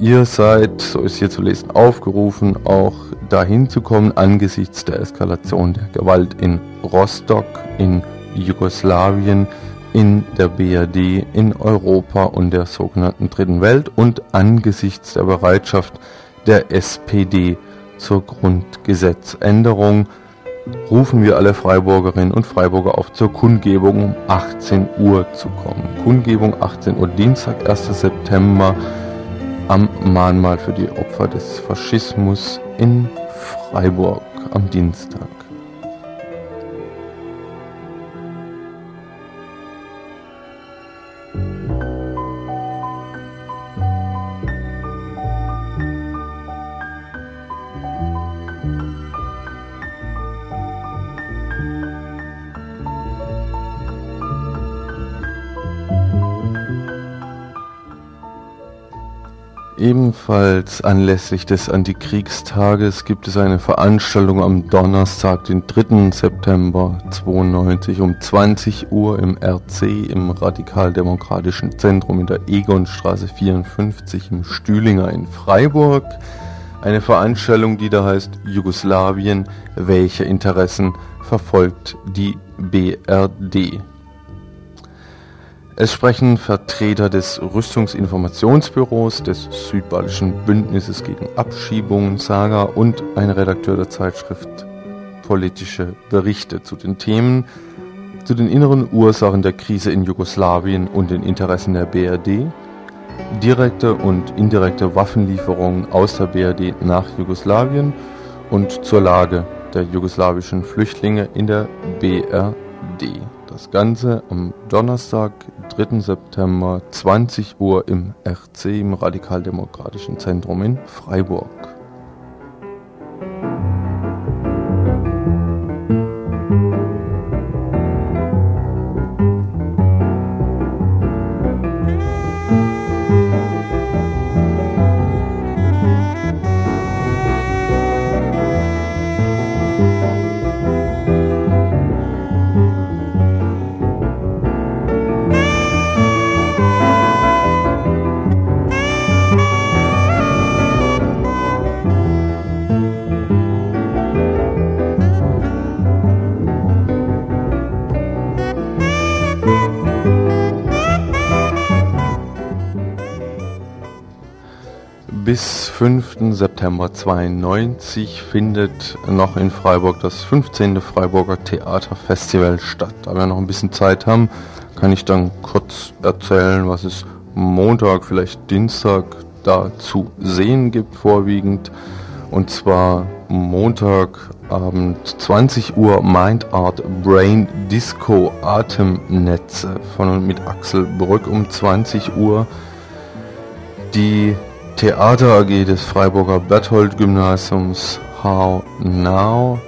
Ihr seid, so ist hier zu lesen, aufgerufen, auch dahin zu kommen angesichts der Eskalation der Gewalt in Rostock, in Jugoslawien, in der BRD, in Europa und der sogenannten Dritten Welt und angesichts der Bereitschaft der SPD zur Grundgesetzänderung rufen wir alle Freiburgerinnen und Freiburger auf zur Kundgebung um 18 Uhr zu kommen. Kundgebung 18 Uhr Dienstag, 1. September am Mahnmal für die Opfer des Faschismus in Freiburg am Dienstag. Ebenfalls anlässlich des Antikriegstages gibt es eine Veranstaltung am Donnerstag, den 3. September 92 um 20 Uhr im RC im Radikaldemokratischen Zentrum in der Egonstraße 54 im Stühlinger in Freiburg. Eine Veranstaltung, die da heißt Jugoslawien, welche Interessen verfolgt die BRD? Es sprechen Vertreter des Rüstungsinformationsbüros, des Südbadischen Bündnisses gegen Abschiebungen, Saga und ein Redakteur der Zeitschrift Politische Berichte zu den Themen, zu den inneren Ursachen der Krise in Jugoslawien und den Interessen der BRD, direkte und indirekte Waffenlieferungen aus der BRD nach Jugoslawien und zur Lage der jugoslawischen Flüchtlinge in der BRD. Das Ganze am Donnerstag, 3. September, 20 Uhr im RC, im Radikaldemokratischen Zentrum in Freiburg. 5. September 92 findet noch in Freiburg das 15. Freiburger Theaterfestival statt. Da wir noch ein bisschen Zeit haben, kann ich dann kurz erzählen, was es Montag, vielleicht Dienstag da zu sehen gibt vorwiegend. Und zwar Montagabend 20 Uhr Mind Art Brain Disco Atemnetze von und mit Axel Brück um 20 Uhr. Die Theater AG des Freiburger Berthold Gymnasiums How Now?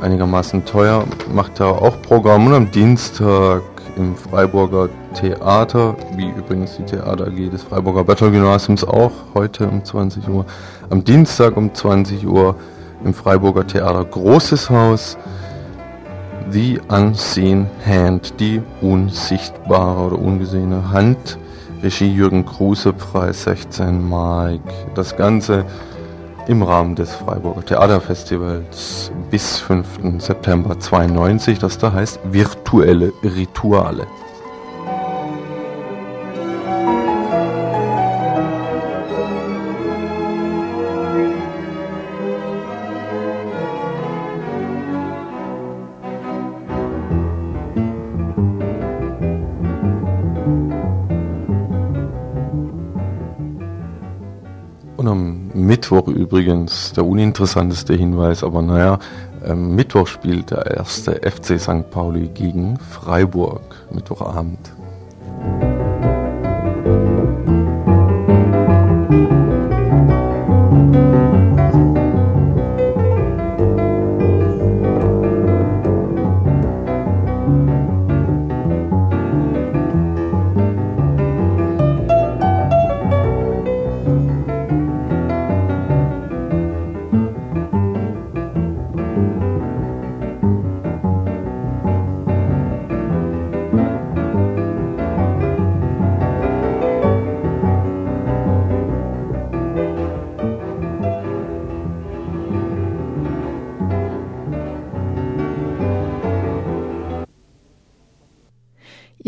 Einigermaßen teuer, macht da auch Programm. Und am Dienstag im Freiburger Theater, wie übrigens die Theater AG des Freiburger Battle-Gymnasiums auch, heute um 20 Uhr. Am Dienstag um 20 Uhr im Freiburger Theater. Großes Haus. The Unseen Hand, die unsichtbare oder ungesehene Hand. Regie Jürgen Kruse, Preis 16 Mark. Das Ganze im Rahmen des Freiburger Theaterfestivals bis 5. September 92, das da heißt virtuelle Rituale. Mittwoch übrigens, der uninteressanteste Hinweis, aber naja, ähm, Mittwoch spielt der erste FC St. Pauli gegen Freiburg, Mittwochabend.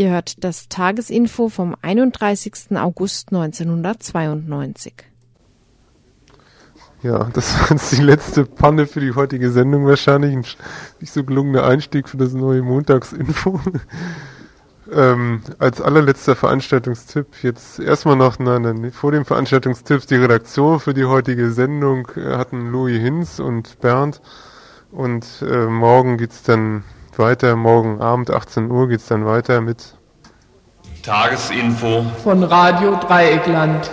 Ihr hört das Tagesinfo vom 31. August 1992. Ja, das war jetzt die letzte Panne für die heutige Sendung wahrscheinlich. Ein nicht so gelungener Einstieg für das neue Montagsinfo. ähm, als allerletzter Veranstaltungstipp jetzt erstmal noch, nein, nein, vor dem Veranstaltungstipp die Redaktion für die heutige Sendung äh, hatten Louis Hinz und Bernd und äh, morgen geht's dann weiter. Morgen Abend 18 Uhr geht es dann weiter mit Tagesinfo von Radio Dreieckland.